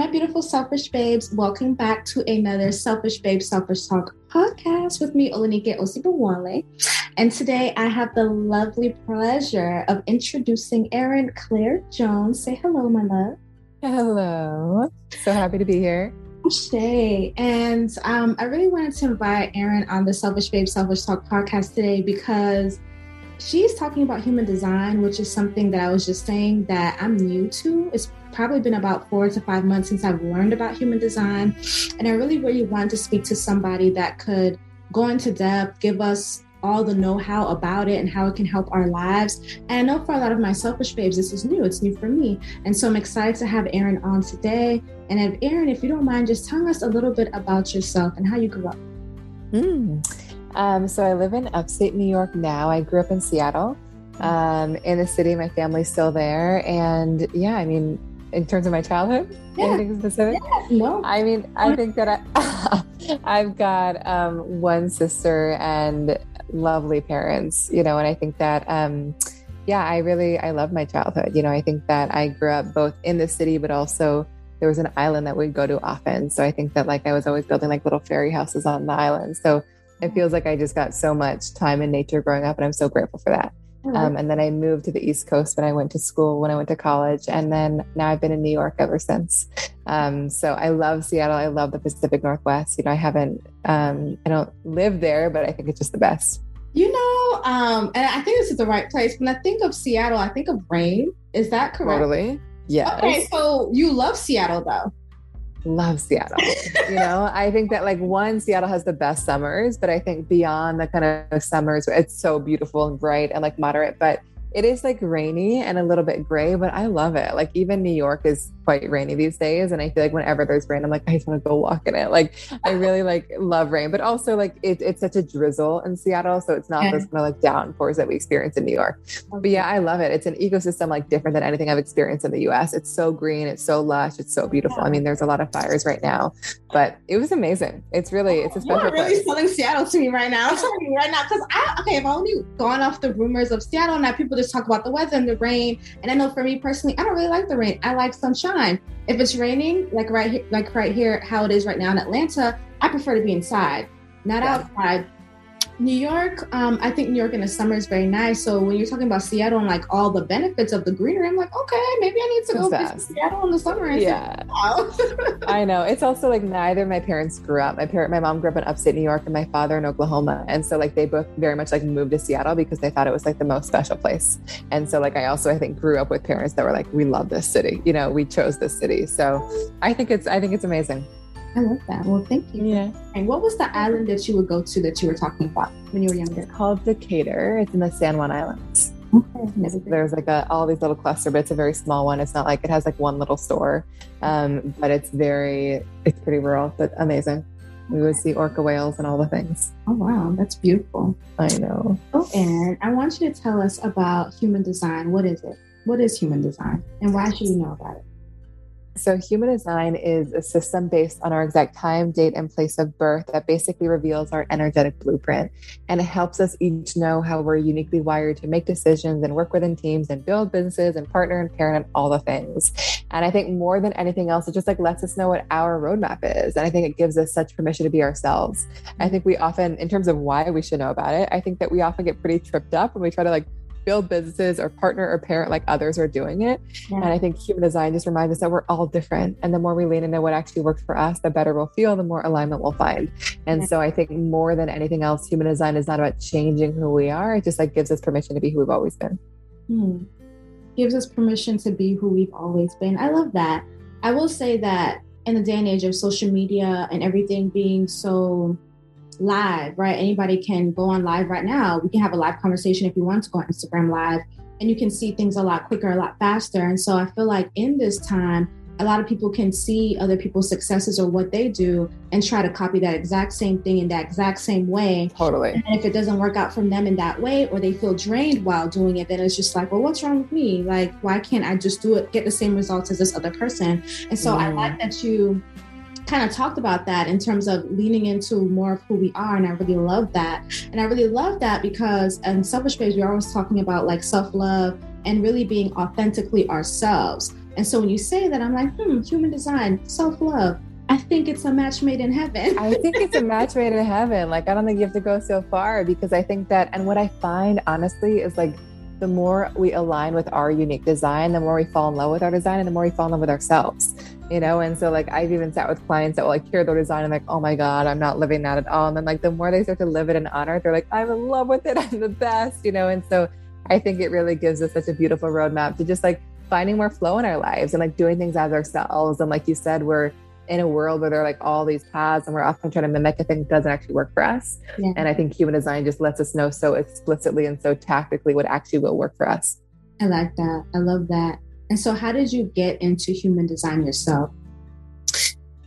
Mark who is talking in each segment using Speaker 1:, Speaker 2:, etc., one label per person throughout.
Speaker 1: My beautiful selfish babes. Welcome back to another Selfish Babe Selfish Talk podcast with me, Olanike Osibowale. And today I have the lovely pleasure of introducing Erin Claire Jones. Say hello, my love.
Speaker 2: Hello. So happy to be here.
Speaker 1: Shay. And um, I really wanted to invite Erin on the Selfish Babe Selfish Talk podcast today because she's talking about human design, which is something that I was just saying that I'm new to. It's probably been about four to five months since I've learned about human design. And I really, really wanted to speak to somebody that could go into depth, give us all the know-how about it and how it can help our lives. And I know for a lot of my selfish babes, this is new. It's new for me. And so I'm excited to have Erin on today. And if if you don't mind, just telling us a little bit about yourself and how you grew up.
Speaker 2: Mm. Um, so I live in upstate New York now. I grew up in Seattle. Um, in the city, my family's still there. And yeah, I mean, in terms of my childhood, yeah. anything specific?
Speaker 1: Yeah, no.
Speaker 2: I mean, I think that I, I've got um, one sister and lovely parents, you know, and I think that, um, yeah, I really, I love my childhood. You know, I think that I grew up both in the city, but also there was an island that we'd go to often. So I think that like I was always building like little fairy houses on the island. So it feels like I just got so much time in nature growing up, and I'm so grateful for that. Um, and then I moved to the East Coast when I went to school, when I went to college, and then now I've been in New York ever since. Um, so I love Seattle. I love the Pacific Northwest. You know, I haven't, um, I don't live there, but I think it's just the best.
Speaker 1: You know, um, and I think this is the right place. When I think of Seattle, I think of rain. Is that correct?
Speaker 2: Totally. Yeah.
Speaker 1: Okay, so you love Seattle though
Speaker 2: love Seattle. you know, I think that like one, Seattle has the best summers, but I think beyond the kind of summers, it's so beautiful and bright and like moderate. But it is like rainy and a little bit gray, but I love it. Like even New York is quite rainy these days. And I feel like whenever there's rain, I'm like, I just want to go walk in it. Like I really like love rain, but also like it, it's such a drizzle in Seattle. So it's not yeah. those kind of like downpours that we experience in New York. Okay. But yeah, I love it. It's an ecosystem like different than anything I've experienced in the US. It's so green. It's so lush. It's so beautiful. Yeah. I mean, there's a lot of fires right now, but it was amazing. It's really, it's a oh, special
Speaker 1: You're really place. selling Seattle to me right now. I'm telling you right now. Cause I, okay, I've only gone off the rumors of Seattle and now people just talk about the weather and the rain. And I know for me personally, I don't really like the rain. I like sunshine. If it's raining, like right here, like right here, how it is right now in Atlanta, I prefer to be inside, not yeah. outside. New York, um, I think New York in the summer is very nice. So when you're talking about Seattle and like all the benefits of the greenery, I'm like, okay, maybe I need to go to Seattle in the summer.
Speaker 2: yeah. I know. It's also like neither of my parents grew up. My parent, my mom grew up in upstate New York, and my father in Oklahoma, and so like they both very much like moved to Seattle because they thought it was like the most special place. And so like I also I think grew up with parents that were like, we love this city. You know, we chose this city. So I think it's I think it's amazing.
Speaker 1: I love that. Well, thank you.
Speaker 2: Yeah.
Speaker 1: And what was the island that you would go to that you were talking about when you were younger?
Speaker 2: It's called Decatur. It's in the San Juan Islands.
Speaker 1: Okay.
Speaker 2: There's like a, all these little cluster, but it's a very small one. It's not like it has like one little store, um, but it's very, it's pretty rural, but amazing. We would see orca whales and all the things.
Speaker 1: Oh, wow. That's beautiful.
Speaker 2: I know.
Speaker 1: Oh, and I want you to tell us about human design. What is it? What is human design and why should we know about it?
Speaker 2: So, human design is a system based on our exact time, date, and place of birth that basically reveals our energetic blueprint. And it helps us each know how we're uniquely wired to make decisions and work within teams and build businesses and partner and parent and all the things. And I think more than anything else, it just like lets us know what our roadmap is. And I think it gives us such permission to be ourselves. I mm-hmm. think we often, in terms of why we should know about it, I think that we often get pretty tripped up when we try to like build businesses or partner or parent like others are doing it. Yeah. And I think human design just reminds us that we're all different. And the more we lean into what actually works for us, the better we'll feel, the more alignment we'll find. And yeah. so I think more than anything else, human design is not about changing who we are. It just like gives us permission to be who we've always been.
Speaker 1: Hmm. Gives us permission to be who we've always been. I love that. I will say that in the day and age of social media and everything being so live, right? Anybody can go on live right now. We can have a live conversation if you want to go on Instagram live and you can see things a lot quicker, a lot faster. And so I feel like in this time, a lot of people can see other people's successes or what they do and try to copy that exact same thing in that exact same way.
Speaker 2: Totally.
Speaker 1: And if it doesn't work out from them in that way or they feel drained while doing it, then it's just like, well, what's wrong with me? Like, why can't I just do it, get the same results as this other person? And so mm. I like that you kind of talked about that in terms of leaning into more of who we are. And I really love that. And I really love that because in Selfish Babes, we're always talking about like self love and really being authentically ourselves. And so when you say that, I'm like, hmm, human design, self love. I think it's a match made in heaven.
Speaker 2: I think it's a match made in heaven. Like, I don't think you have to go so far because I think that, and what I find honestly is like, the more we align with our unique design, the more we fall in love with our design and the more we fall in love with ourselves you know? And so like i've even sat with clients that will like hear their design and like oh my god i'm not living that at all. And then like the more they start to live it and honor it they're like i'm in love with it. I'm the best you know? And so i think it really gives us such a beautiful roadmap to just like finding more flow in our lives and like doing things as ourselves. And like you said we're in a world where there are like all these paths and we're often trying to mimic a thing that doesn't actually work for us. Yeah. and i think human design just lets us know so explicitly and so tactically what actually will work for us.
Speaker 1: I like that. I love that and so, how did you get into human design yourself?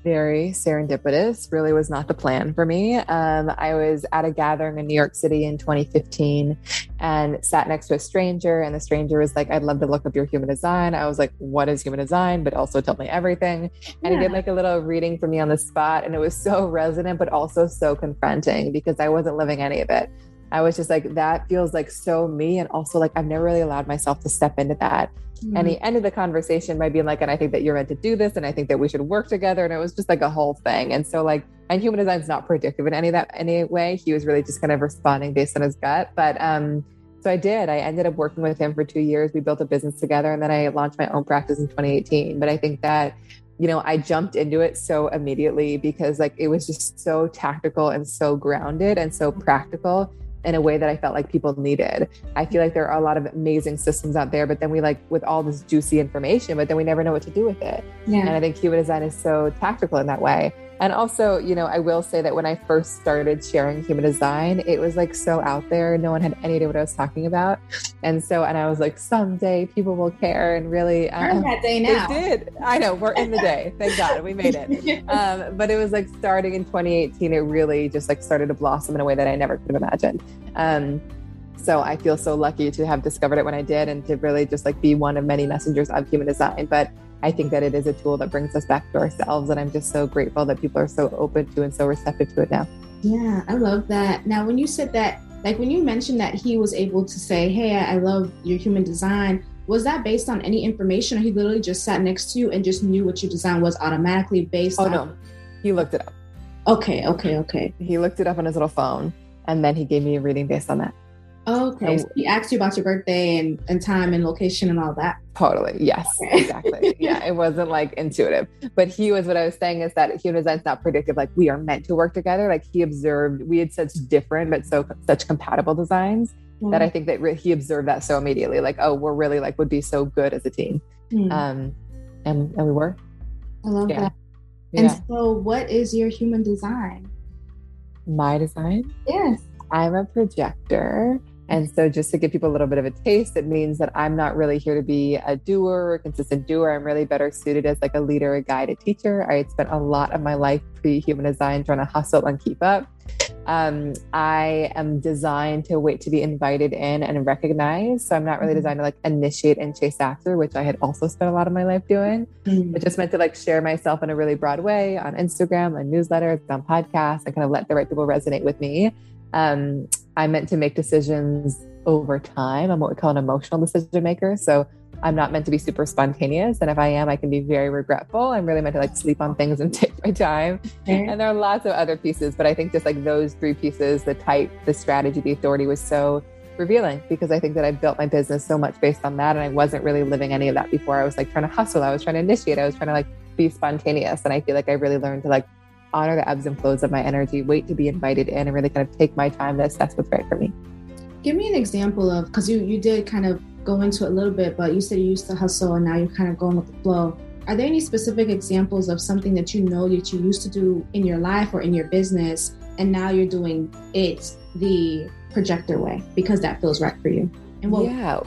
Speaker 2: Very serendipitous, really was not the plan for me. Um, I was at a gathering in New York City in 2015 and sat next to a stranger, and the stranger was like, I'd love to look up your human design. I was like, What is human design? But also tell me everything. And yeah. he did like a little reading for me on the spot, and it was so resonant, but also so confronting because I wasn't living any of it. I was just like, that feels like so me. And also, like, I've never really allowed myself to step into that. Mm-hmm. And he ended the conversation by being like, and I think that you're meant to do this. And I think that we should work together. And it was just like a whole thing. And so, like, and human design is not predictive in any that any way. He was really just kind of responding based on his gut. But, um, so I did. I ended up working with him for two years. We built a business together and then I launched my own practice in 2018. But I think that you know, I jumped into it so immediately because like it was just so tactical and so grounded and so practical in a way that I felt like people needed. I feel like there are a lot of amazing systems out there, but then we like with all this juicy information, but then we never know what to do with it. Yeah. And I think human design is so tactical in that way. And also, you know, I will say that when I first started sharing human design, it was like so out there. No one had any idea what I was talking about. And so, and I was like, someday people will care. And really,
Speaker 1: um, that day now.
Speaker 2: It did. I know we're in the day. Thank God we made it. Um, but it was like starting in 2018, it really just like started to blossom in a way that I never could have imagined. Um, so I feel so lucky to have discovered it when I did and to really just like be one of many messengers of human design. But I think that it is a tool that brings us back to ourselves. And I'm just so grateful that people are so open to and so receptive to it now.
Speaker 1: Yeah, I love that. Now, when you said that, like when you mentioned that he was able to say, Hey, I love your human design, was that based on any information or he literally just sat next to you and just knew what your design was automatically based
Speaker 2: oh,
Speaker 1: on?
Speaker 2: no. He looked it up.
Speaker 1: Okay, okay, okay.
Speaker 2: He looked it up on his little phone And then he gave me a reading based on that.
Speaker 1: Okay. So he asked you about your birthday and, and time and location and all that.
Speaker 2: Totally. Yes. Okay. Exactly. yeah. It wasn't like intuitive. But he was what I was saying is that human design's not predictive. Like we are meant to work together. Like he observed we had such different but so such compatible designs mm-hmm. that I think that re- he observed that so immediately. Like, oh, we're really like would be so good as a team. Mm-hmm. Um and and we were.
Speaker 1: I love yeah. that. And so what is your human design?
Speaker 2: My design?
Speaker 1: Yes.
Speaker 2: I'm a projector. And so, just to give people a little bit of a taste, it means that I'm not really here to be a doer, a consistent doer. I'm really better suited as like a leader, a guide, a teacher. I had spent a lot of my life pre human design trying to hustle and keep up. Um, I am designed to wait to be invited in and recognized. So I'm not really mm-hmm. designed to like initiate and chase after, which I had also spent a lot of my life doing. Mm-hmm. It just meant to like share myself in a really broad way on Instagram, on newsletters, on podcasts, and kind of let the right people resonate with me. Um, I'm meant to make decisions over time. I'm what we call an emotional decision maker. So I'm not meant to be super spontaneous. And if I am, I can be very regretful. I'm really meant to like sleep on things and take my time. And there are lots of other pieces, but I think just like those three pieces, the type, the strategy, the authority was so revealing because I think that I built my business so much based on that. And I wasn't really living any of that before. I was like trying to hustle. I was trying to initiate. I was trying to like be spontaneous. And I feel like I really learned to like honor the ebbs and flows of my energy, wait to be invited in, and really kind of take my time to assess what's right for me.
Speaker 1: Give me an example of because you you did kind of go into it a little bit, but you said you used to hustle and now you're kind of going with the flow. Are there any specific examples of something that you know that you used to do in your life or in your business, and now you're doing it the projector way because that feels right for you?
Speaker 2: And what yeah.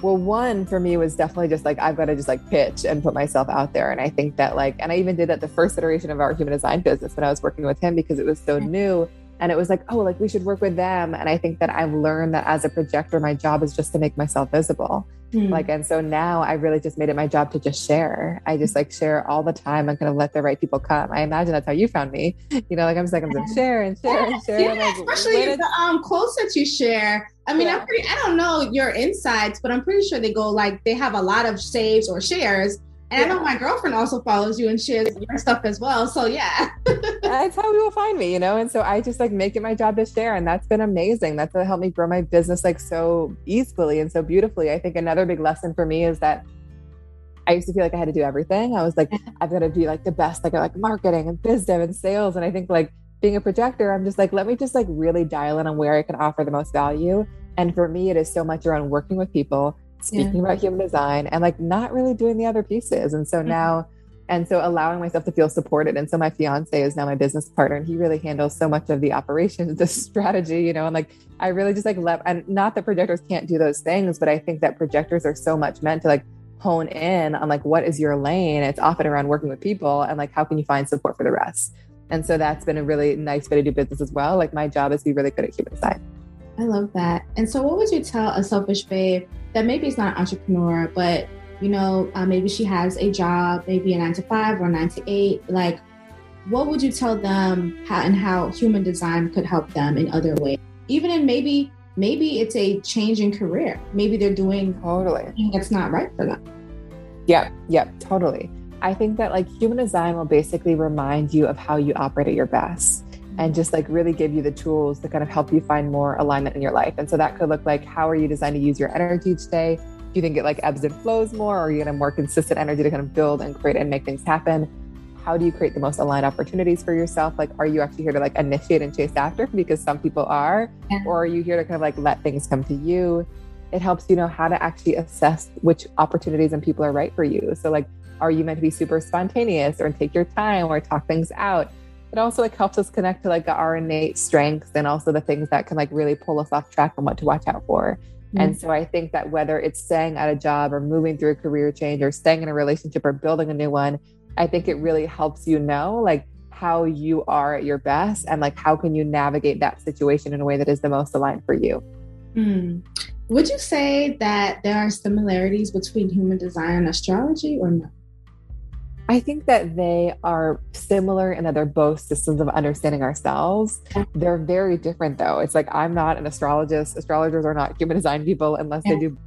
Speaker 2: Well, one for me was definitely just like I've got to just like pitch and put myself out there. And I think that like, and I even did that the first iteration of our human design business when I was working with him because it was so mm. new. And it was like, oh, like we should work with them. And I think that I've learned that as a projector, my job is just to make myself visible. Mm. Like, and so now I really just made it my job to just share. I just like share all the time and kind of let the right people come. I imagine that's how you found me. You know, like I'm just like I'm gonna share and share and share.
Speaker 1: Yeah,
Speaker 2: and like,
Speaker 1: especially the um quotes that you share. I mean, yeah. I'm pretty. I don't know your insights, but I'm pretty sure they go like they have a lot of saves or shares. And yeah. I know my girlfriend also follows you and shares your stuff as well. So yeah.
Speaker 2: that's how people find me, you know? And so I just like make it my job to share. And that's been amazing. That's what helped me grow my business like so easily and so beautifully. I think another big lesson for me is that I used to feel like I had to do everything. I was like, I've got to be like the best, like like marketing and biz dev and sales. And I think like being a projector, I'm just like, let me just like really dial in on where I can offer the most value. And for me, it is so much around working with people speaking yeah. about human design and like not really doing the other pieces. And so mm-hmm. now, and so allowing myself to feel supported. And so my fiance is now my business partner and he really handles so much of the operations, the strategy, you know, and like I really just like let, and not that projectors can't do those things, but I think that projectors are so much meant to like hone in on like what is your lane. It's often around working with people and like how can you find support for the rest. And so that's been a really nice way to do business as well. Like my job is to be really good at human design.
Speaker 1: I love that. And so, what would you tell a selfish babe that maybe is not an entrepreneur, but you know, uh, maybe she has a job, maybe a nine to five or nine to eight? Like, what would you tell them how and how human design could help them in other ways? Even in maybe maybe it's a change in career. Maybe they're doing
Speaker 2: totally
Speaker 1: that's not right for them.
Speaker 2: Yeah, yeah, totally. I think that like human design will basically remind you of how you operate at your best and just like really give you the tools to kind of help you find more alignment in your life. And so that could look like how are you designed to use your energy each day? Do you think it like ebbs and flows more, or are you going to more consistent energy to kind of build and create and make things happen? How do you create the most aligned opportunities for yourself? Like, are you actually here to like initiate and chase after? Because some people are, or are you here to kind of like let things come to you? It helps you know how to actually assess which opportunities and people are right for you. So, like, are you meant to be super spontaneous or take your time or talk things out? it also like helps us connect to like our innate strengths and also the things that can like really pull us off track and what to watch out for. Mm-hmm. And so I think that whether it's staying at a job or moving through a career change or staying in a relationship or building a new one, I think it really helps you know like how you are at your best and like how can you navigate that situation in a way that is the most aligned for you.
Speaker 1: Mm. Would you say that there are similarities between human design and astrology or no?
Speaker 2: I think that they are similar in that they're both systems of understanding ourselves. They're very different, though. It's like I'm not an astrologist. Astrologers are not human design people unless yeah. they do.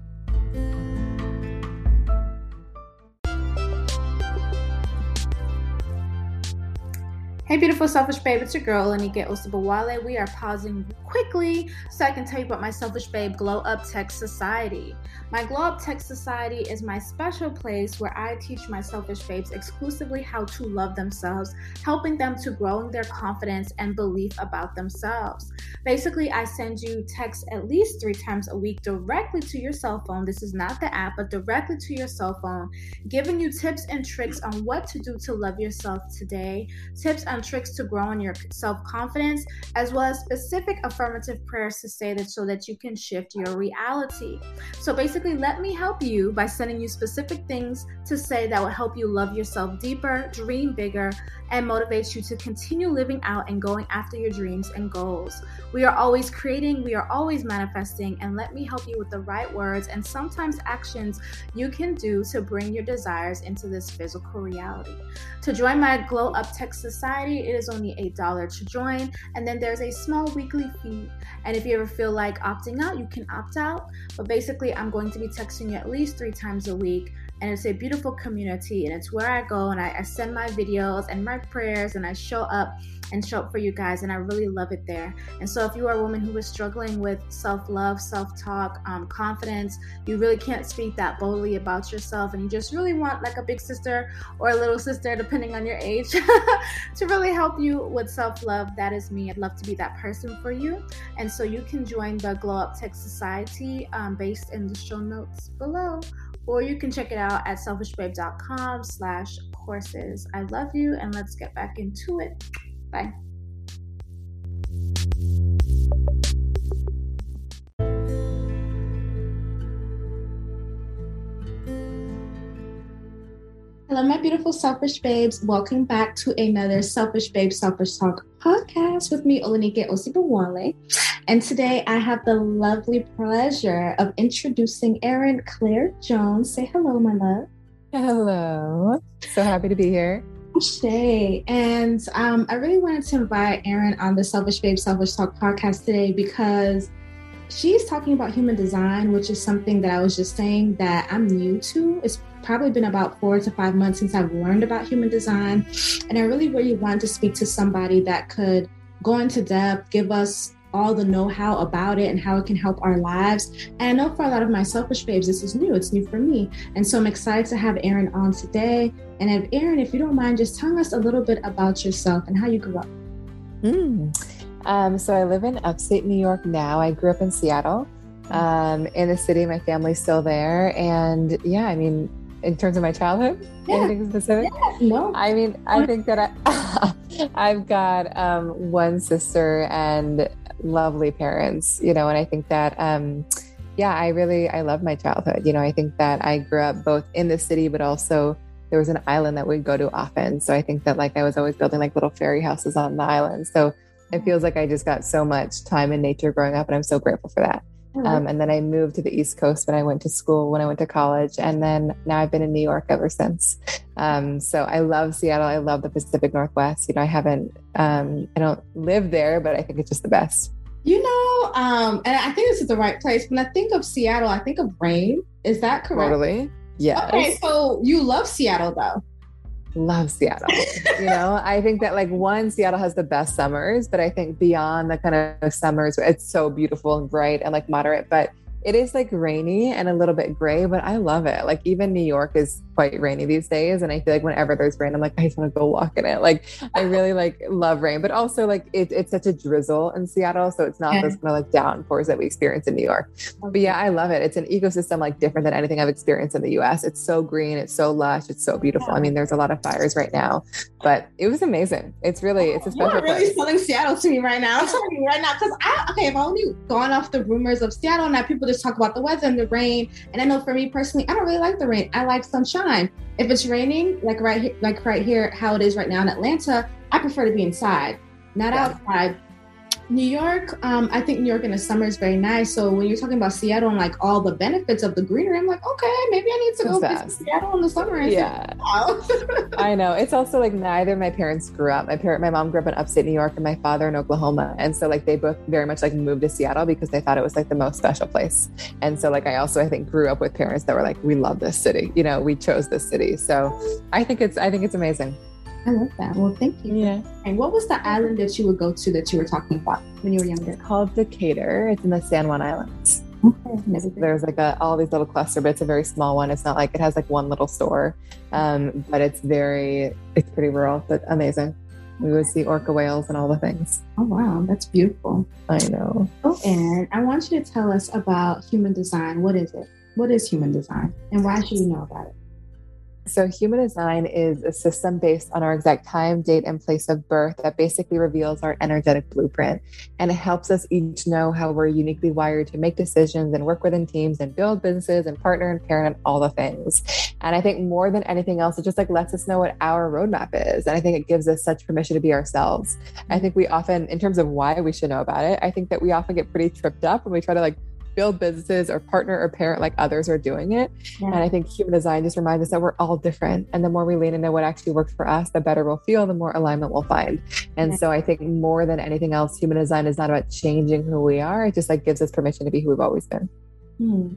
Speaker 1: Hey, beautiful selfish babe, it's your girl, Anike Osibowale. We are pausing quickly so I can tell you about my Selfish Babe Glow Up Text Society. My Glow Up Text Society is my special place where I teach my selfish babes exclusively how to love themselves, helping them to grow in their confidence and belief about themselves. Basically, I send you texts at least three times a week directly to your cell phone. This is not the app, but directly to your cell phone, giving you tips and tricks on what to do to love yourself today, tips on tricks to grow in your self confidence, as well as specific affirmative prayers to say that so that you can shift your reality. So basically, let me help you by sending you specific things to say that will help you love yourself deeper, dream bigger, and motivates you to continue living out and going after your dreams and goals. We are always creating, we are always manifesting, and let me help you with the right words and sometimes actions you can do to bring your desires into this physical reality. To join my Glow Up Text Society, it is only $8 to join, and then there's a small weekly fee. And if you ever feel like opting out, you can opt out. But basically, I'm going to be texting you at least three times a week and it's a beautiful community and it's where i go and I, I, send my videos and my prayers and i show up and show up for you guys and i really love it there. And so if you are a woman who is struggling with self-love self-talk um, confidence you really can't speak that boldly about yourself and you just really want like a big sister or a little sister depending on your age to really help you with self-love that is me. I'd love to be that person for you. And so you can join the glow up text society um, based in the show notes below or you can check it out at selfishbabe.com slash courses. I love you and let's get back into it. Bye. Hello, my beautiful selfish babes. Welcome back to another Selfish Babe Selfish Talk podcast with me, Olanike Osibowale. And today I have the lovely pleasure of introducing Erin Claire Jones. Say hello, my love.
Speaker 2: Hello. So happy to be here.
Speaker 1: Shay. And um, I really wanted to invite Erin on the Selfish Babe Selfish Talk podcast today because she's talking about human design, which is something that I was just saying that I'm new to. It's probably been about four to five months since I've learned about human design. And I really, really wanted to speak to somebody that could go into depth, give us all the know-how about it and how it can help our lives. And I know for a lot of my selfish babes, this is new. It's new for me. And so I'm excited to have Erin on today. And if Erin, if you don't mind, just telling us a little bit about yourself and how you grew up.
Speaker 2: Mm. Um, so I live in upstate New York now. I grew up in Seattle. Um, in the city, my family's still there. And yeah, I mean, in terms of my childhood, yeah. anything specific?
Speaker 1: Yeah, no.
Speaker 2: I mean, I think that I, I've got um, one sister and lovely parents, you know, and I think that, um, yeah, I really, I love my childhood. You know, I think that I grew up both in the city, but also there was an island that we'd go to often. So I think that like I was always building like little fairy houses on the island. So it feels like I just got so much time in nature growing up, and I'm so grateful for that. Um, and then I moved to the East Coast when I went to school, when I went to college, and then now I've been in New York ever since. Um, so I love Seattle. I love the Pacific Northwest. You know, I haven't, um, I don't live there, but I think it's just the best.
Speaker 1: You know, um, and I think this is the right place. When I think of Seattle, I think of rain. Is that correct?
Speaker 2: Totally. Yeah.
Speaker 1: Okay, so you love Seattle though
Speaker 2: love Seattle. you know, I think that like one, Seattle has the best summers, but I think beyond the kind of summers, it's so beautiful and bright and like moderate. But it is like rainy and a little bit gray, but I love it. Like even New York is quite rainy these days. And I feel like whenever there's rain, I'm like, I just want to go walk in it. Like I really like love rain, but also like it, it's such a drizzle in Seattle. So it's not yeah. those kind of like downpours that we experience in New York. But yeah, I love it. It's an ecosystem like different than anything I've experienced in the US. It's so green. It's so lush. It's so beautiful. Yeah. I mean, there's a lot of fires right now, but it was amazing. It's really, it's a oh, special
Speaker 1: You're really place. selling Seattle to me right now. I'm telling you right now. Cause I, okay, I've only gone off the rumors of Seattle and now people just talk about the weather and the rain. And I know for me personally, I don't really like the rain. I like sunshine. If it's raining, like right here, like right here, how it is right now in Atlanta, I prefer to be inside, not outside. New York, um, I think New York in the summer is very nice. So when you're talking about Seattle and like all the benefits of the greenery, I'm like, okay, maybe I need to go visit Seattle in the summer.
Speaker 2: yeah, I know. It's also like neither my parents grew up. My parent, my mom grew up in upstate New York, and my father in Oklahoma, and so like they both very much like moved to Seattle because they thought it was like the most special place. And so like I also I think grew up with parents that were like, we love this city. You know, we chose this city. So I think it's I think it's amazing.
Speaker 1: I love that. Well, thank you.
Speaker 2: Yeah.
Speaker 1: And what was the island that you would go to that you were talking about when you were younger?
Speaker 2: It's called Decatur. It's in the San Juan Islands.
Speaker 1: Okay.
Speaker 2: There's like a, all these little cluster, but it's a very small one. It's not like it has like one little store, um, but it's very, it's pretty rural, but amazing. We would see orca whales and all the things.
Speaker 1: Oh, wow. That's beautiful.
Speaker 2: I know.
Speaker 1: Oh, and I want you to tell us about human design. What is it? What is human design and why should we know about it?
Speaker 2: So, human design is a system based on our exact time, date, and place of birth that basically reveals our energetic blueprint. And it helps us each know how we're uniquely wired to make decisions and work within teams and build businesses and partner and parent and all the things. And I think more than anything else, it just like lets us know what our roadmap is. And I think it gives us such permission to be ourselves. I mm-hmm. think we often, in terms of why we should know about it, I think that we often get pretty tripped up when we try to like build businesses or partner or parent like others are doing it. Yeah. And I think human design just reminds us that we're all different. And the more we lean into what actually works for us, the better we'll feel, the more alignment we'll find. And yeah. so I think more than anything else, human design is not about changing who we are. It just like gives us permission to be who we've always been.
Speaker 1: Hmm.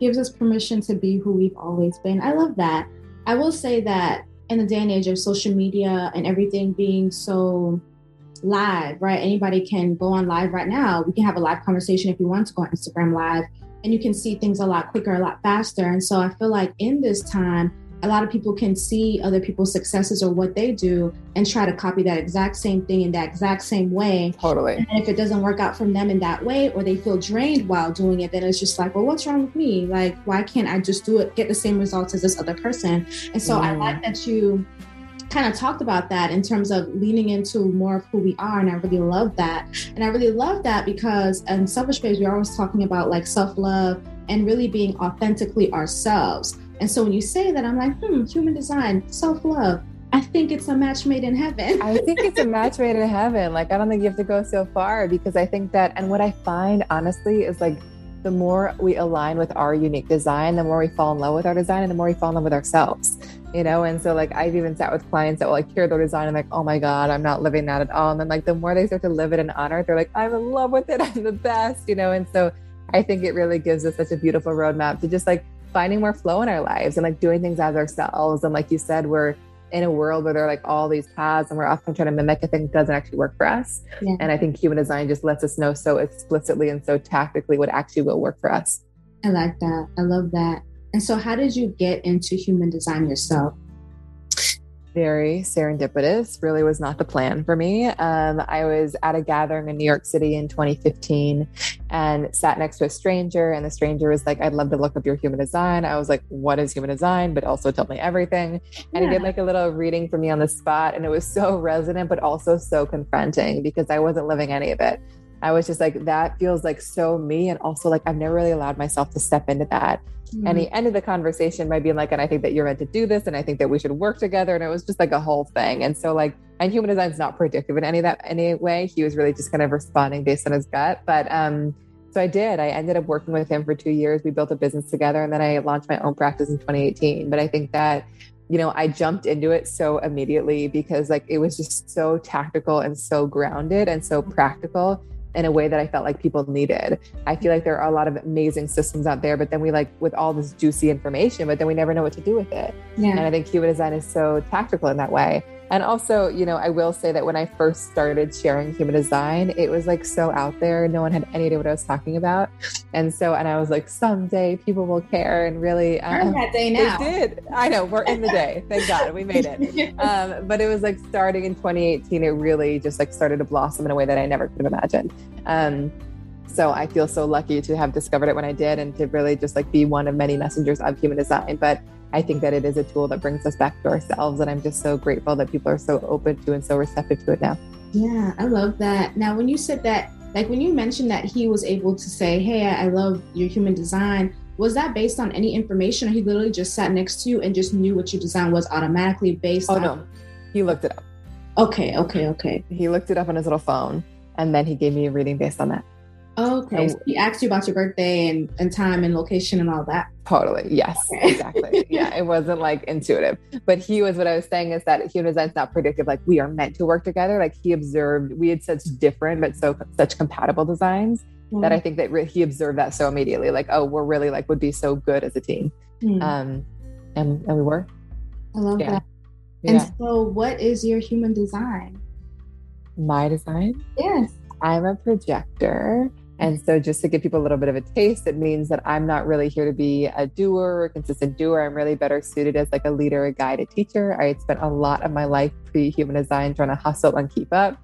Speaker 1: Gives us permission to be who we've always been. I love that. I will say that in the day and age of social media and everything being so live, right? Anybody can go on live right now. We can have a live conversation if you want to go on Instagram live and you can see things a lot quicker, a lot faster. And so I feel like in this time, a lot of people can see other people's successes or what they do and try to copy that exact same thing in that exact same way.
Speaker 2: Totally.
Speaker 1: And if it doesn't work out from them in that way or they feel drained while doing it, then it's just like, well, what's wrong with me? Like, why can't I just do it, get the same results as this other person? And so mm. I like that you kind of talked about that in terms of leaning into more of who we are. And I really love that. And I really love that because in Selfish Babes, we're always talking about like self love and really being authentically ourselves. And so when you say that, I'm like, hmm, human design, self love. I think it's a match made in heaven.
Speaker 2: I think it's a match made in heaven. Like, I don't think you have to go so far because I think that, and what I find honestly is like, the more we align with our unique design, the more we fall in love with our design and the more we fall in love with ourselves you know? And so like i've even sat with clients that will like hear their design and like oh my god i'm not living that at all. And then like the more they start to live it and honor it they're like i'm in love with it. I'm the best you know? And so i think it really gives us such a beautiful roadmap to just like finding more flow in our lives and like doing things as ourselves. And like you said we're in a world where there are like all these paths and we're often trying to mimic a thing that doesn't actually work for us. Yeah. and i think human design just lets us know so explicitly and so tactically what actually will work for us.
Speaker 1: I like that. I love that and so, how did you get into human design yourself?
Speaker 2: Very serendipitous, really was not the plan for me. Um, I was at a gathering in New York City in 2015 and sat next to a stranger, and the stranger was like, I'd love to look up your human design. I was like, What is human design? But also tell me everything. And yeah. he did like a little reading for me on the spot, and it was so resonant, but also so confronting because I wasn't living any of it. I was just like, that feels like so me. And also, like, I've never really allowed myself to step into that. Mm-hmm. And he ended the conversation by being like, and I think that you're meant to do this. And I think that we should work together. And it was just like a whole thing. And so, like, and human design is not predictive in any of that any way. He was really just kind of responding based on his gut. But, um, so I did. I ended up working with him for two years. We built a business together and then I launched my own practice in 2018. But I think that you know, I jumped into it so immediately because like it was just so tactical and so grounded and so practical in a way that I felt like people needed. I feel like there are a lot of amazing systems out there, but then we like with all this juicy information, but then we never know what to do with it. Yeah. And I think human design is so tactical in that way. And also, you know, I will say that when I first started sharing human design, it was like so out there. No one had any idea what I was talking about. And so, and I was like, someday people will care. And really,
Speaker 1: um, that day now.
Speaker 2: They did. I know we're in the day. Thank God we made it. Um, but it was like starting in 2018, it really just like started to blossom in a way that I never could have imagined. Um, so I feel so lucky to have discovered it when I did and to really just like be one of many messengers of human design. But I think that it is a tool that brings us back to ourselves. And I'm just so grateful that people are so open to and so receptive to it now.
Speaker 1: Yeah, I love that. Now, when you said that, like when you mentioned that he was able to say, Hey, I love your human design, was that based on any information or he literally just sat next to you and just knew what your design was automatically based
Speaker 2: oh,
Speaker 1: on?
Speaker 2: no. He looked it up.
Speaker 1: Okay, okay, okay.
Speaker 2: He looked it up on his little phone and then he gave me a reading based on that.
Speaker 1: Okay. So he asked you about your birthday and, and time and location and all that.
Speaker 2: Totally. Yes. Okay. Exactly. yeah. It wasn't like intuitive. But he was what I was saying is that human design's not predictive. Like we are meant to work together. Like he observed we had such different but so such compatible designs mm-hmm. that I think that re- he observed that so immediately. Like, oh, we're really like would be so good as a team. Mm-hmm. Um and and we were.
Speaker 1: I love yeah. that. Yeah. And so, what is your human design?
Speaker 2: My design?
Speaker 1: Yes.
Speaker 2: I'm a projector. And so, just to give people a little bit of a taste, it means that I'm not really here to be a doer or a consistent doer. I'm really better suited as like a leader, a guide, a teacher. I had spent a lot of my life pre human design trying to hustle and keep up.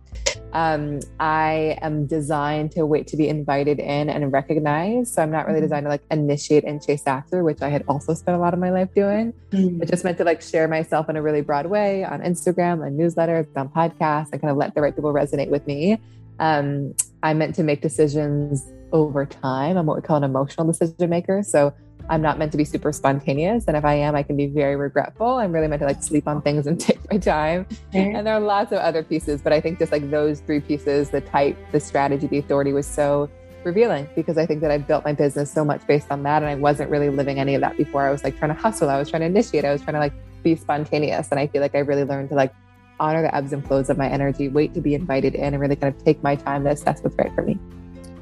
Speaker 2: Um, I am designed to wait to be invited in and recognized. So I'm not really mm-hmm. designed to like initiate and chase after, which I had also spent a lot of my life doing. Mm-hmm. It just meant to like share myself in a really broad way on Instagram, on newsletters, on podcasts, and kind of let the right people resonate with me. Um, I meant to make decisions over time. I'm what we call an emotional decision maker. So I'm not meant to be super spontaneous. And if I am, I can be very regretful. I'm really meant to like sleep on things and take my time. Mm-hmm. And there are lots of other pieces, but I think just like those three pieces, the type, the strategy, the authority was so revealing because I think that I built my business so much based on that. And I wasn't really living any of that before. I was like trying to hustle. I was trying to initiate. I was trying to like be spontaneous. And I feel like I really learned to like honor the ebbs and flows of my energy, wait to be invited in, and really kind of take my time to assess what's right for me.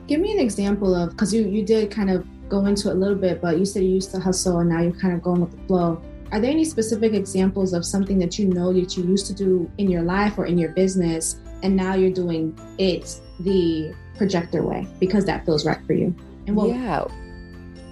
Speaker 1: Give me an example of because you you did kind of go into it a little bit, but you said you used to hustle and now you're kind of going with the flow. Are there any specific examples of something that you know that you used to do in your life or in your business, and now you're doing it the projector way because that feels right for you?
Speaker 2: And what yeah.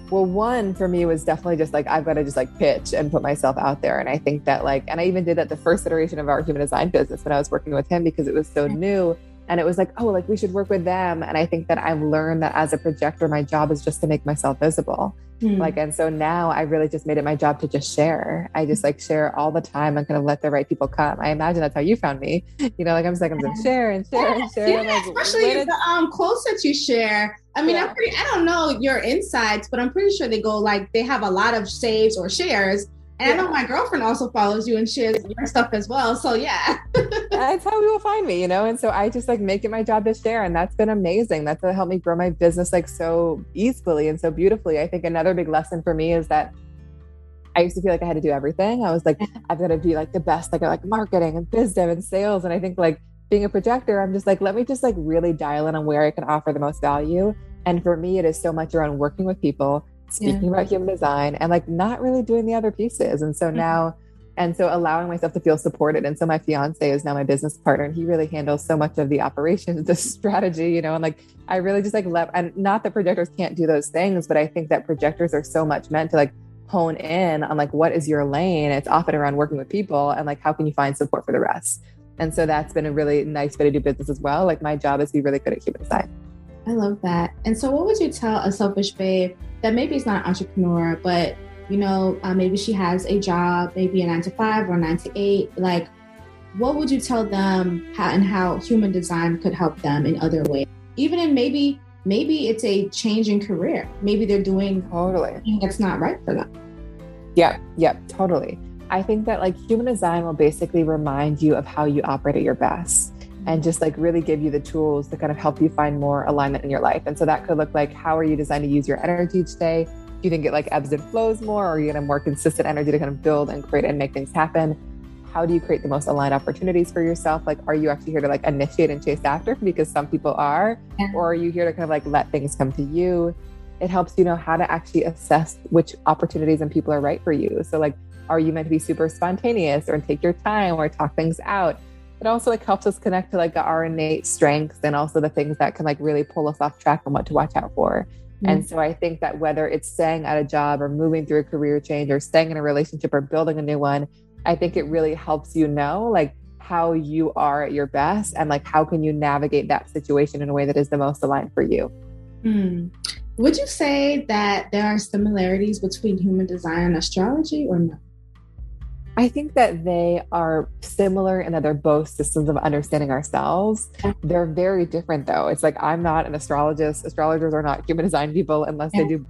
Speaker 2: Well, one for me was definitely just like I've got to just like pitch and put myself out there. And I think that like, and I even did that the first iteration of our human design business when I was working with him because it was so mm-hmm. new. And it was like, oh, like we should work with them. And I think that I've learned that as a projector, my job is just to make myself visible. Mm. Like, and so now I really just made it my job to just share. I just like share all the time and kind of let the right people come. I imagine that's how you found me. You know, like I'm just like I'm gonna share and share and share.
Speaker 1: Yeah,
Speaker 2: like,
Speaker 1: especially the um quotes that you share. I mean, yeah. I'm pretty. I don't know your insights, but I'm pretty sure they go like they have a lot of saves or shares and yeah. I know my girlfriend also follows you and shares your stuff as well. So yeah.
Speaker 2: that's how people find me, you know? And so I just like make it my job to share. And that's been amazing. That's what helped me grow my business like so easily and so beautifully. I think another big lesson for me is that I used to feel like I had to do everything. I was like, I've got to be like the best, like like marketing and biz dev and sales. And I think like being a projector, I'm just like, let me just like really dial in on where I can offer the most value. And for me, it is so much around working with people speaking yeah. about human design and like not really doing the other pieces. And so mm-hmm. now, and so allowing myself to feel supported. And so my fiance is now my business partner and he really handles so much of the operations, the strategy, you know, and like I really just like let, and not that projectors can't do those things, but I think that projectors are so much meant to like hone in on like what is your lane. It's often around working with people and like how can you find support for the rest. And so that's been a really nice way to do business as well. Like my job is to be really good at human design.
Speaker 1: I love that. And so, what would you tell a selfish babe that maybe is not an entrepreneur, but you know, uh, maybe she has a job, maybe a nine to five or nine to eight? Like, what would you tell them how and how human design could help them in other ways? Even in maybe maybe it's a change in career. Maybe they're doing
Speaker 2: totally
Speaker 1: that's not right for them.
Speaker 2: Yep, yep, totally. I think that like human design will basically remind you of how you operate at your best and just like really give you the tools to kind of help you find more alignment in your life. And so that could look like how are you designed to use your energy each day? Do you think it like ebbs and flows more, or are you in a more consistent energy to kind of build and create and make things happen? How do you create the most aligned opportunities for yourself? Like, are you actually here to like initiate and chase after? Because some people are, yeah. or are you here to kind of like let things come to you? It helps you know how to actually assess which opportunities and people are right for you. So, like, are you meant to be super spontaneous or take your time or talk things out? It also like helps us connect to like our innate strengths and also the things that can like really pull us off track and what to watch out for. Mm-hmm. And so I think that whether it's staying at a job or moving through a career change or staying in a relationship or building a new one, I think it really helps you know like how you are at your best and like how can you navigate that situation in a way that is the most aligned for you.
Speaker 1: Mm. Would you say that there are similarities between human design and astrology or no?
Speaker 2: I think that they are similar in that they're both systems of understanding ourselves. They're very different, though. It's like I'm not an astrologist. Astrologers are not human design people unless they do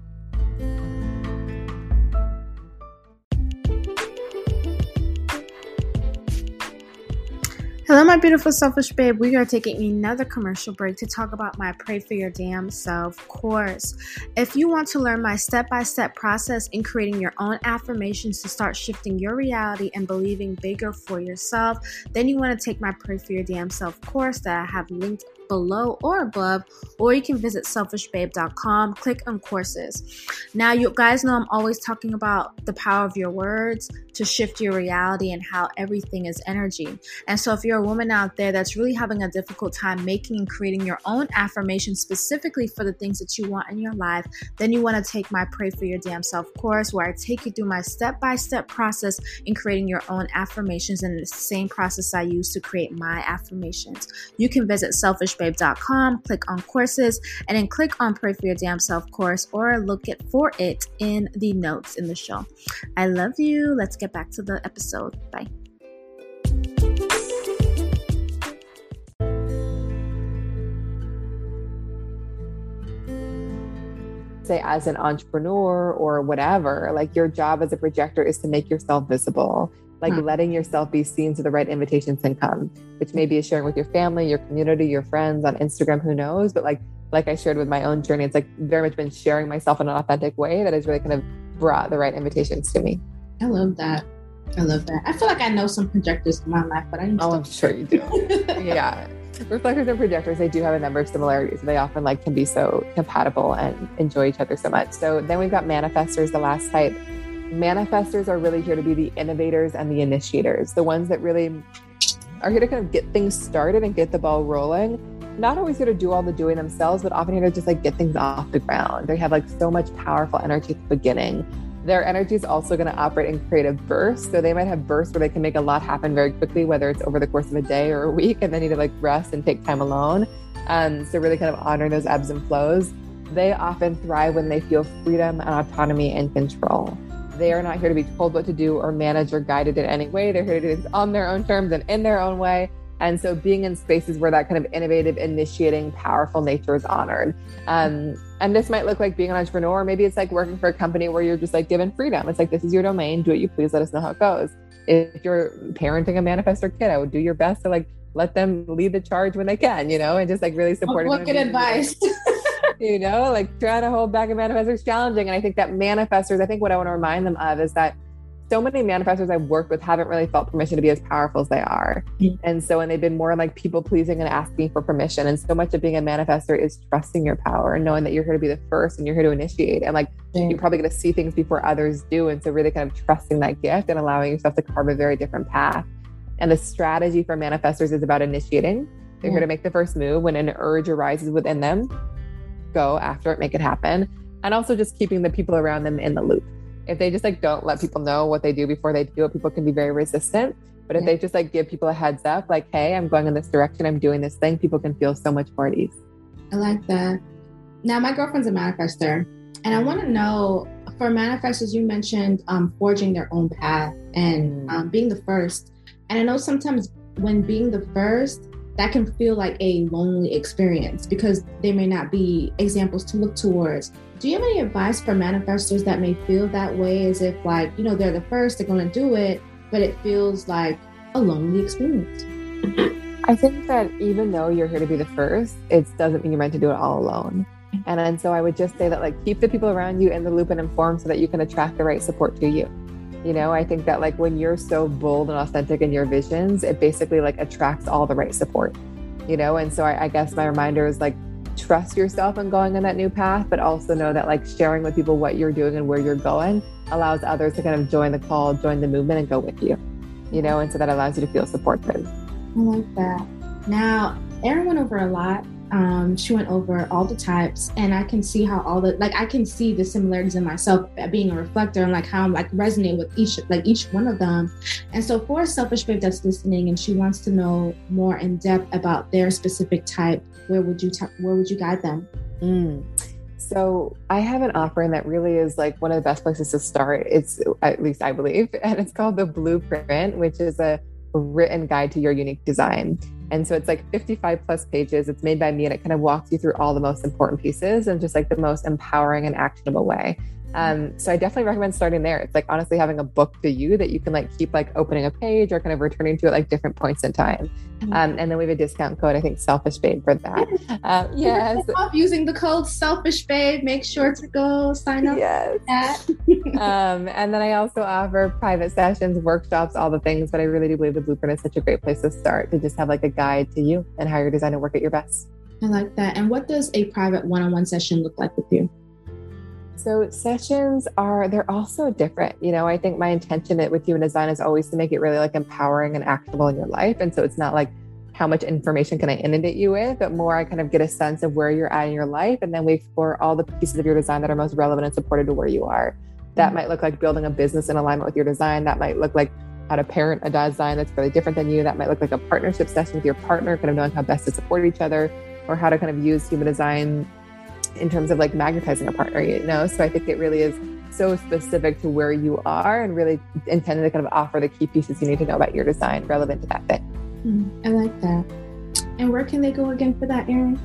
Speaker 1: Hello, my beautiful selfish babe. We are taking another commercial break to talk about my Pray for Your Damn Self course. If you want to learn my step by step process in creating your own affirmations to start shifting your reality and believing bigger for yourself, then you want to take my Pray for Your Damn Self course that I have linked below or above, or you can visit selfishbabe.com, click on courses. Now, you guys know I'm always talking about the power of your words to shift your reality and how everything is energy. And so, if you're a woman out there that's really having a difficult time making and creating your own affirmations specifically for the things that you want in your life, then you want to take my Pray for Your Damn Self course where I take you through my step by step process in creating your own affirmations and the same process I use to create my affirmations. You can visit selfishbabe.com, click on courses, and then click on Pray for Your Damn Self course or look it for it in the notes in the show. I love you. Let's get back to the episode. Bye.
Speaker 2: Say as an entrepreneur or whatever like your job as a projector is to make yourself visible like hmm. letting yourself be seen so the right invitations can come which maybe is sharing with your family your community your friends on instagram who knows? But like like i shared with my own journey it's like very much been sharing myself in an authentic way that has really kind of brought the right invitations to me.
Speaker 1: I love that. I love that. I feel like i know some projectors in my life but i
Speaker 2: oh i'm sure you do. yeah reflectors and projectors they do have a number of similarities. They often like can be so compatible and enjoy each other so much. So then we've got manifestors the last type. Manifestors are really here to be the innovators and the initiators the ones that really are here to kind of get things started and get the ball rolling. Not always here to do all the doing themselves but often here to just like get things off the ground. They have like so much powerful energy at the beginning their energy is also going to operate in creative bursts. So they might have bursts where they can make a lot happen very quickly, whether it's over the course of a day or a week, and they need to like rest and take time alone. Um, so really kind of honoring those ebbs and flows. They often thrive when they feel freedom and autonomy and control. They are not here to be told what to do or managed or guided in any way. They're here to do things on their own terms and in their own way. And so being in spaces where that kind of innovative, initiating, powerful nature is honored. Um, and this might look like being an entrepreneur. Maybe it's like working for a company where you're just like given freedom. It's like, this is your domain. Do what you please. Let us know how it goes. If you're parenting a manifestor kid, I would do your best to like let them lead the charge when they can, you know, and just like really support
Speaker 1: What good advice.
Speaker 2: you know, like trying to hold back a manifestor is challenging. And I think that manifestors, I think what I want to remind them of is that so many manifestors I've worked with haven't really felt permission to be as powerful as they are. Mm-hmm. And so, and they've been more like people pleasing and asking for permission. And so much of being a manifestor is trusting your power and knowing that you're here to be the first and you're here to initiate. And like, mm-hmm. you're probably going to see things before others do. And so, really kind of trusting that gift and allowing yourself to carve a very different path. And the strategy for manifestors is about initiating. They're mm-hmm. here to make the first move when an urge arises within them, go after it, make it happen. And also just keeping the people around them in the loop if they just like don't let people know what they do before they do it, people can be very resistant. But if yeah. they just like give people a heads up, like, hey, I'm going in this direction, I'm doing this thing, people can feel so much more at ease.
Speaker 1: I like that. Now, my girlfriend's a manifestor, and I want to know for manifestors, you mentioned um, forging their own path and mm. um, being the first. And I know sometimes when being the first, that can feel like a lonely experience because there may not be examples to look towards. Do you have any advice for manifestors that may feel that way as if, like, you know, they're the first, they're going to do it, but it feels like a lonely experience?
Speaker 2: I think that even though you're here to be the first, it doesn't mean you're meant to do it all alone. And, and so I would just say that, like, keep the people around you in the loop and informed so that you can attract the right support to you. You know, I think that, like, when you're so bold and authentic in your visions, it basically, like, attracts all the right support, you know? And so I, I guess my reminder is, like, trust yourself in going on that new path, but also know that like sharing with people what you're doing and where you're going allows others to kind of join the call, join the movement, and go with you. You know, and so that allows you to feel supported.
Speaker 1: I like that. Now, Erin went over a lot um, she went over all the types and i can see how all the like i can see the similarities in myself being a reflector and like how i'm like resonate with each like each one of them and so for a selfish babe that's listening and she wants to know more in depth about their specific type where would you t- where would you guide them
Speaker 2: mm. So I have an offering that really is like one of the best places to start. It's at least I believe, and it's called the Blueprint, which is a written guide to your unique design. And so it's like 55 plus pages. It's made by me and it kind of walks you through all the most important pieces and just like the most empowering and actionable way. Um, so I definitely recommend starting there. It's like honestly having a book to you that you can like keep like opening a page or kind of returning to at like different points in time. Mm-hmm. Um, and then we have a discount code, I think Selfish Babe for that. Um, yes.
Speaker 1: using the code Selfish Babe. Make sure to go sign up.
Speaker 2: Yes. um, and then I also offer private sessions, workshops, all the things. But I really do believe the blueprint is such a great place to start to just have like a guide to you and how your design to work at your best.
Speaker 1: I like that. And what does a private one on one session look like with you?
Speaker 2: So sessions are they're also different. You know, I think my intention with human design is always to make it really like empowering and actionable in your life. And so it's not like how much information can I inundate you with, but more I kind of get a sense of where you're at in your life. And then we explore all the pieces of your design that are most relevant and supported to where you are. That mm-hmm. might look like building a business in alignment with your design. That might look like how to parent a design that's really different than you. That might look like a partnership session with your partner, kind of knowing how best to support each other or how to kind of use human design in terms of like magnetizing a partner, you know? So I think it really is so specific to where you are and really intended to kind of offer the key pieces you need to know about your design relevant to that fit.
Speaker 1: Mm, I like that. And where can they go again for that, Erin?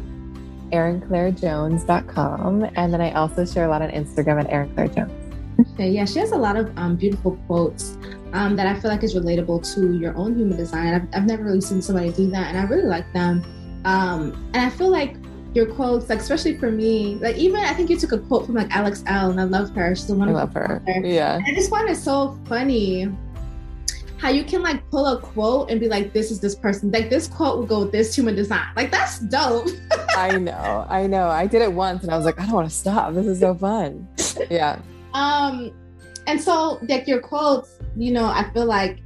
Speaker 2: ErinClaireJones.com. And then I also share a lot on Instagram at Erin Claire Jones.
Speaker 1: Okay, yeah, she has a lot of um, beautiful quotes um, that I feel like is relatable to your own human design. I've, I've never really seen somebody do that, and I really like them. Um, and I feel like your quotes, like especially for me, like even I think you took a quote from like Alex Elle, and I love her. She's the one
Speaker 2: I love her. Yeah.
Speaker 1: I just find it so funny how you can like pull a quote and be like, this is this person. Like this quote would go with this human design. Like that's dope.
Speaker 2: I know. I know. I did it once and I was like, I don't want to stop. This is so fun. Yeah.
Speaker 1: Um, and so like your quotes, you know, I feel like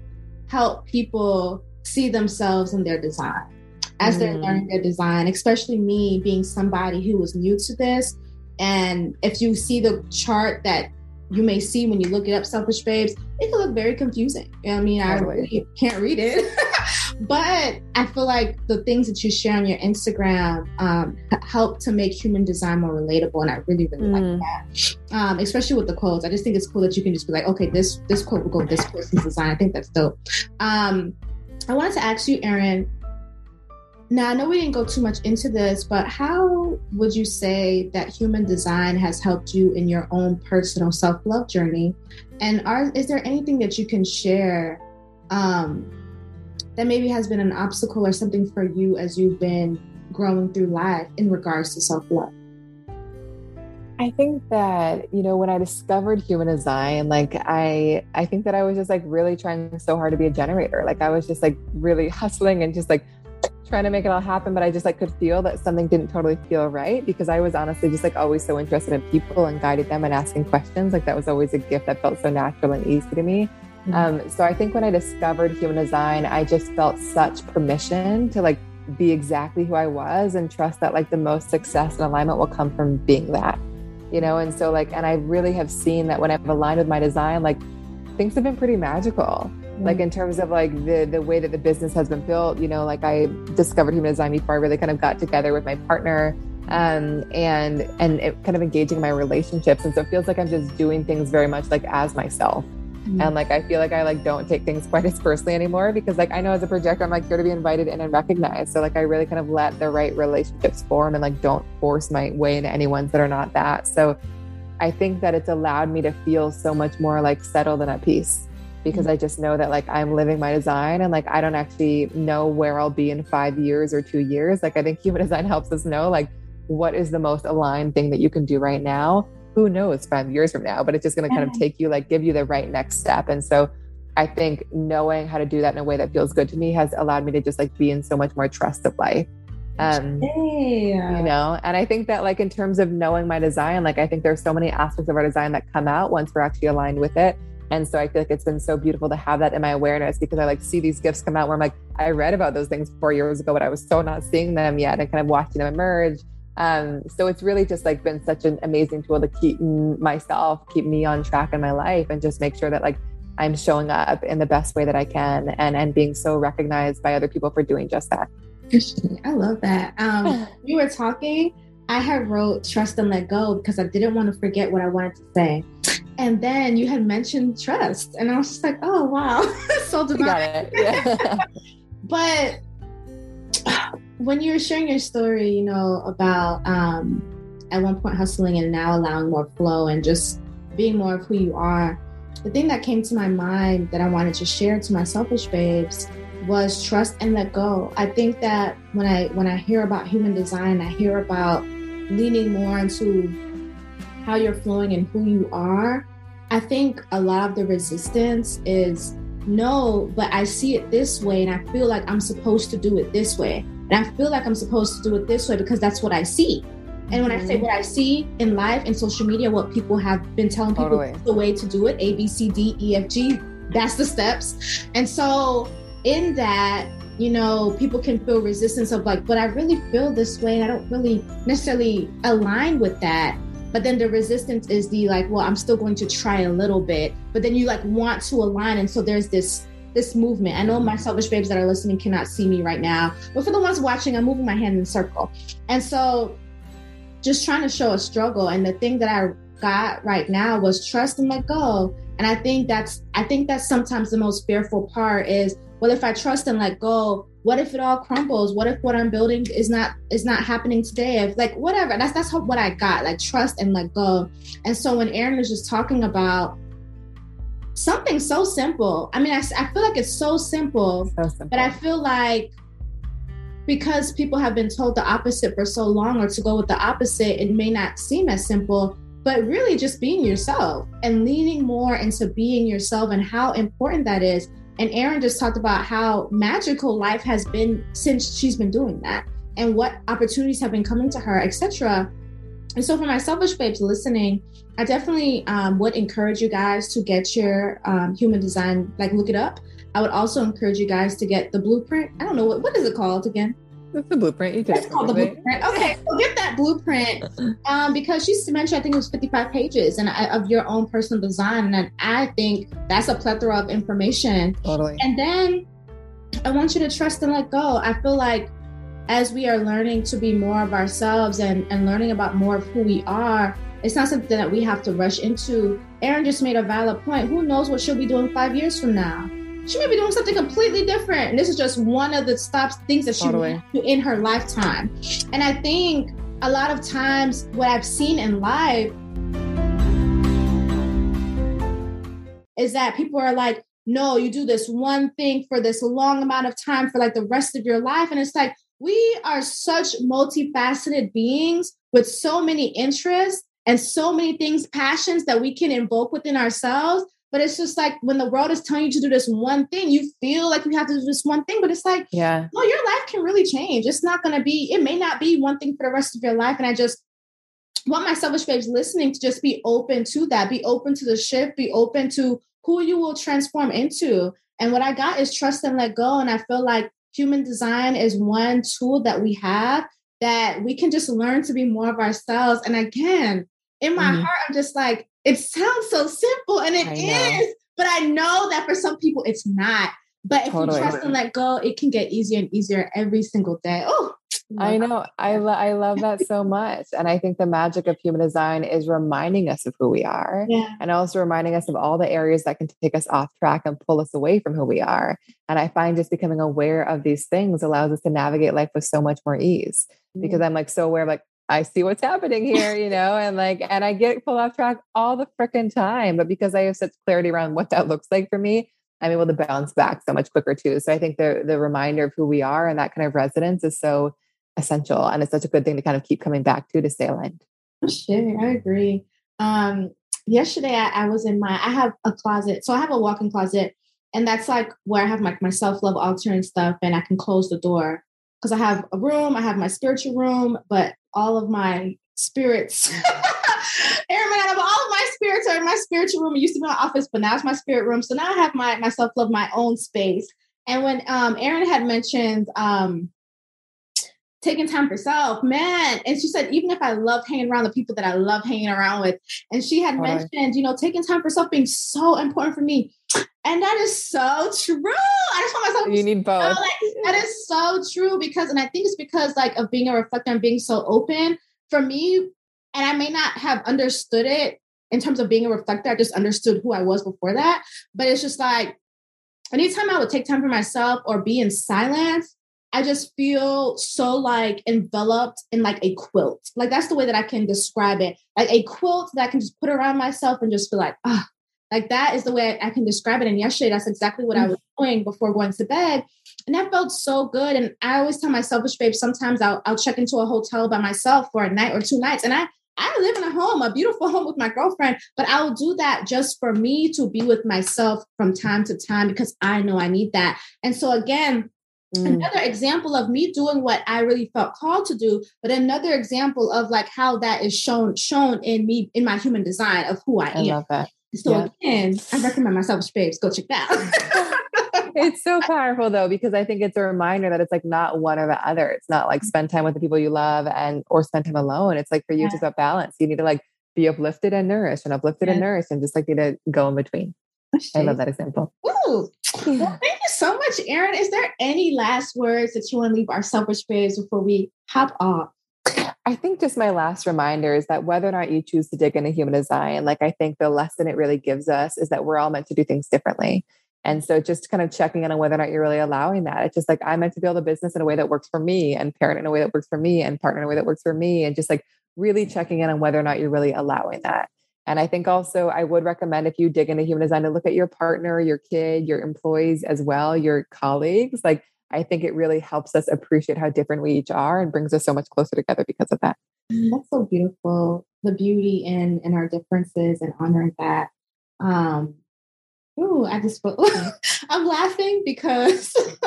Speaker 1: help people see themselves in their design as they're learning their design, especially me being somebody who was new to this. And if you see the chart that you may see when you look it up, Selfish Babes, it can look very confusing. I mean, I really can't read it, but I feel like the things that you share on your Instagram um, help to make human design more relatable, and I really, really mm. like that. Um, especially with the quotes, I just think it's cool that you can just be like, okay, this this quote will go with this person's design. I think that's dope. Um, I wanted to ask you, Erin, now, I know we didn't go too much into this, but how would you say that human design has helped you in your own personal self love journey? And are, is there anything that you can share um, that maybe has been an obstacle or something for you as you've been growing through life in regards to self love?
Speaker 2: I think that, you know, when I discovered human design, like I I think that I was just like really trying so hard to be a generator. Like I was just like really hustling and just like trying to make it all happen, but I just like could feel that something didn't totally feel right because I was honestly just like always so interested in people and guided them and asking questions. Like that was always a gift that felt so natural and easy to me. Mm-hmm. Um, so I think when I discovered human design, I just felt such permission to like be exactly who I was and trust that like the most success and alignment will come from being that, you know? And so like, and I really have seen that when I've aligned with my design, like things have been pretty magical like in terms of like the the way that the business has been built you know like i discovered human design before i really kind of got together with my partner um, and and it kind of engaging my relationships. And so it feels like i'm just doing things very much like as myself. Mm-hmm. and like i feel like i like don't take things quite as personally anymore because like i know as a projector i'm like here to be invited in and recognized. So like i really kind of let the right relationships form and like don't force my way into any ones that are not that. So i think that it's allowed me to feel so much more like settled and at peace because I just know that like I'm living my design and like I don't actually know where I'll be in five years or two years. Like I think human design helps us know like what is the most aligned thing that you can do right now. Who knows five years from now, but it's just going to kind of take you like give you the right next step. And so I think knowing how to do that in a way that feels good to me has allowed me to just like be in so much more trust of life. Um, hey. you know, and I think that like in terms of knowing my design, like I think there's so many aspects of our design that come out once we're actually aligned with it and so I feel like it's been so beautiful to have that in my awareness because I like see these gifts come out where I'm like, I read about those things four years ago, but I was so not seeing them yet and kind of watching them emerge. Um, so it's really just like been such an amazing tool to keep myself, keep me on track in my life and just make sure that like I'm showing up in the best way that I can and and being so recognized by other people for doing just that.
Speaker 1: I love that. Um, you were talking, I had wrote trust and let go because I didn't want to forget what I wanted to say. And then you had mentioned trust, and I was just like, oh wow, so divine. Got it. Yeah. but when you were sharing your story, you know about um, at one point hustling and now allowing more flow and just being more of who you are, the thing that came to my mind that I wanted to share to my selfish babes was trust and let go. I think that when I when I hear about human design, I hear about leaning more into how you're flowing and who you are, I think a lot of the resistance is no, but I see it this way and I feel like I'm supposed to do it this way. And I feel like I'm supposed to do it this way because that's what I see. And when I say mm-hmm. what I see in life and social media, what people have been telling people totally. the way to do it, A, B, C, D, E, F, G, that's the steps. And so in that, you know, people can feel resistance of like, but I really feel this way and I don't really necessarily align with that. But then the resistance is the like, well, I'm still going to try a little bit. But then you like want to align. And so there's this this movement. I know my selfish babes that are listening cannot see me right now, but for the ones watching, I'm moving my hand in a circle. And so just trying to show a struggle. And the thing that I got right now was trust and let go. And I think that's I think that's sometimes the most fearful part is well if I trust and let go, what if it all crumbles? What if what I'm building is not is not happening today? If like whatever. That's that's what I got, like trust and let go. And so when Erin was just talking about something so simple. I mean, I, I feel like it's so simple, so simple, but I feel like because people have been told the opposite for so long or to go with the opposite, it may not seem as simple, but really just being yourself and leaning more into being yourself and how important that is. And Erin just talked about how magical life has been since she's been doing that and what opportunities have been coming to her, etc. And so, for my selfish babes listening, I definitely um, would encourage you guys to get your um, human design, like look it up. I would also encourage you guys to get the blueprint. I don't know what what is it called again.
Speaker 2: It's the blueprint. You.
Speaker 1: It's called the blueprint. Okay, so get that blueprint um, because she mentioned I think it was 55 pages and uh, of your own personal design, and I think that's a plethora of information.
Speaker 2: Totally.
Speaker 1: And then I want you to trust and let go. I feel like as we are learning to be more of ourselves and, and learning about more of who we are, it's not something that we have to rush into. Erin just made a valid point. Who knows what she'll be doing five years from now? She may be doing something completely different. And this is just one of the stops things that she totally. do in her lifetime. And I think a lot of times what I've seen in life is that people are like, no, you do this one thing for this long amount of time for like the rest of your life. And it's like, we are such multifaceted beings with so many interests and so many things, passions that we can invoke within ourselves. But it's just like when the world is telling you to do this one thing, you feel like you have to do this one thing. But it's like,
Speaker 2: yeah,
Speaker 1: well, your life can really change. It's not going to be, it may not be one thing for the rest of your life. And I just want my selfish babes listening to just be open to that, be open to the shift, be open to who you will transform into. And what I got is trust and let go. And I feel like human design is one tool that we have that we can just learn to be more of ourselves. And again, in my mm-hmm. heart, I'm just like, it sounds so simple and it is, but I know that for some people it's not. But if totally. you trust and let go, it can get easier and easier every single day. Oh,
Speaker 2: I know. I, lo- I love that so much. And I think the magic of human design is reminding us of who we are
Speaker 1: yeah.
Speaker 2: and also reminding us of all the areas that can take us off track and pull us away from who we are. And I find just becoming aware of these things allows us to navigate life with so much more ease mm-hmm. because I'm like so aware of like, I see what's happening here, you know, and like, and I get pulled off track all the freaking time. But because I have such clarity around what that looks like for me, I'm able to bounce back so much quicker too. So I think the the reminder of who we are and that kind of resonance is so essential and it's such a good thing to kind of keep coming back to to stay aligned
Speaker 1: sure i agree um yesterday I, I, was in my i have a closet so i have a walk-in closet and that's like where i have my, my self-love altar and stuff and i can close the door because i have a room i have my spiritual room but all of my spirits Erin out of all of my spirits are in my spiritual room. It used to be my office, but now it's my spirit room. So now I have my my self love, my own space. And when um, Erin had mentioned um, taking time for self, man. And she said, even if I love hanging around the people that I love hanging around with, and she had mentioned, you know, taking time for self being so important for me. And that is so true. I just want myself.
Speaker 2: You need both.
Speaker 1: Like, that is so true because, and I think it's because like of being a reflector and being so open for me. And I may not have understood it in terms of being a reflector. I just understood who I was before that. But it's just like anytime I would take time for myself or be in silence, I just feel so like enveloped in like a quilt. Like that's the way that I can describe it. Like a quilt that I can just put around myself and just feel like, ah, like that is the way I can describe it. And yesterday, that's exactly what mm-hmm. I mm. was doing before going to bed. And that felt so good. And I always tell my selfish babe, sometimes I'll, I'll check into a hotel by myself for a night or two nights. And I, I live in a home, a beautiful home with my girlfriend, but I will do that just for me to be with myself from time to time because I know I need that. And so again, mm. another example of me doing what I really felt called to do, but another example of like how that is shown shown in me in my human design of who I, I am. So yeah. again, I recommend myself babes. Go check that.
Speaker 2: it's so powerful though because I think it's a reminder that it's like not one or the other. It's not like spend time with the people you love and or spend time alone. It's like for you yeah. to about balance. You need to like be uplifted and nourished and uplifted yeah. and nourished and just like need to go in between. Oh, I love that example.
Speaker 1: Ooh. Well, thank you so much, Erin. Is there any last words that you want to leave our selfish babes before we hop off?
Speaker 2: I think just my last reminder is that whether or not you choose to dig into human design, like I think the lesson it really gives us is that we're all meant to do things differently. And so just kind of checking in on whether or not you're really allowing that. It's just like I'm meant to build a business in a way that works for me and parent in a way that works for me and partner in a way that works for me. And just like really checking in on whether or not you're really allowing that. And I think also I would recommend if you dig into human design to look at your partner, your kid, your employees as well, your colleagues. Like I think it really helps us appreciate how different we each are and brings us so much closer together because of that.
Speaker 1: Mm, that's so beautiful. The beauty in in our differences and honoring that. Um ooh, I just feel, I'm laughing because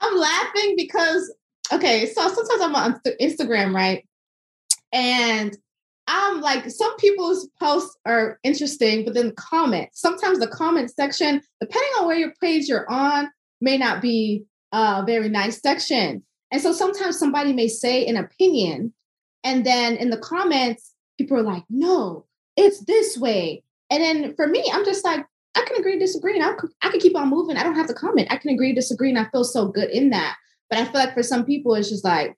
Speaker 1: I'm laughing because okay, so sometimes I'm on Instagram, right? And I'm like, some people's posts are interesting, but then comments, sometimes the comment section, depending on where your page you're on, may not be a very nice section. And so sometimes somebody may say an opinion, and then in the comments, people are like, no, it's this way. And then for me, I'm just like, I can agree, disagree, and I, I can keep on moving. I don't have to comment. I can agree, disagree, and I feel so good in that. But I feel like for some people, it's just like,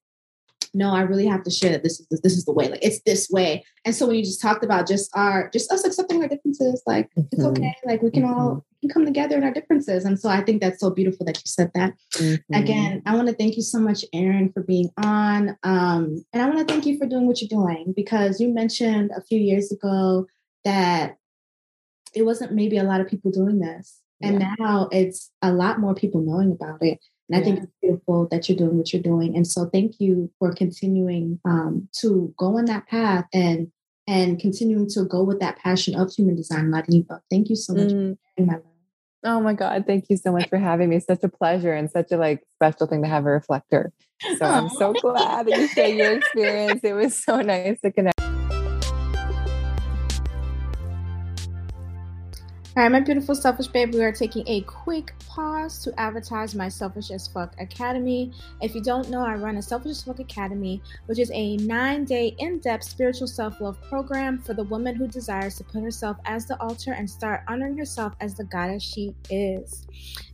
Speaker 1: no, I really have to share that this is this is the way. Like it's this way. And so when you just talked about just our just us accepting our differences, like mm-hmm. it's okay. Like we can mm-hmm. all we can come together in our differences. And so I think that's so beautiful that you said that. Mm-hmm. Again, I want to thank you so much, Erin, for being on. Um, and I want to thank you for doing what you're doing because you mentioned a few years ago that it wasn't maybe a lot of people doing this. And yeah. now it's a lot more people knowing about it. And I think it's beautiful that you're doing what you're doing. And so thank you for continuing um, to go on that path and and continuing to go with that passion of human design, Ladiva. Thank you so much mm. my
Speaker 2: Oh my God. Thank you so much for having me. Such a pleasure and such a like special thing to have a reflector. So I'm so glad that you shared your experience. It was so nice to connect.
Speaker 1: All right, my beautiful selfish babe, we are taking a quick pause to advertise my Selfish as Fuck Academy. If you don't know, I run a Selfish as Fuck Academy, which is a nine day in depth spiritual self love program for the woman who desires to put herself as the altar and start honoring herself as the goddess she is.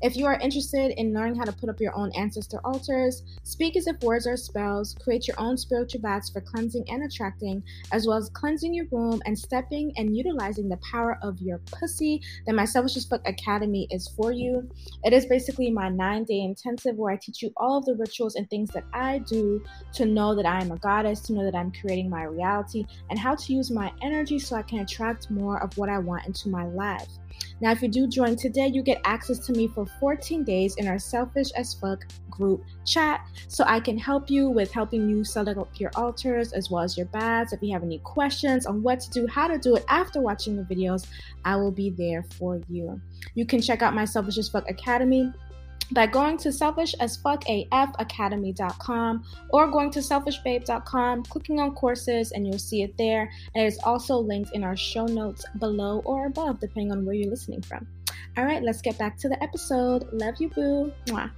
Speaker 1: If you are interested in learning how to put up your own ancestor altars, speak as if words are spells, create your own spiritual baths for cleansing and attracting, as well as cleansing your room and stepping and utilizing the power of your pussy then my Selfish Fuck Academy is for you. It is basically my nine day intensive where I teach you all of the rituals and things that I do to know that I am a goddess, to know that I'm creating my reality, and how to use my energy so I can attract more of what I want into my life. Now, if you do join today, you get access to me for 14 days in our Selfish as Fuck group chat so I can help you with helping you set up your altars as well as your baths. If you have any questions on what to do, how to do it after watching the videos, I will be there for you. You can check out my Selfish as Fuck Academy by going to selfishasfuckafacademy.com or going to selfishbabe.com, clicking on courses, and you'll see it there. And it is also linked in our show notes below or above, depending on where you're listening from. All right, let's get back to the episode. Love you, boo. Mwah.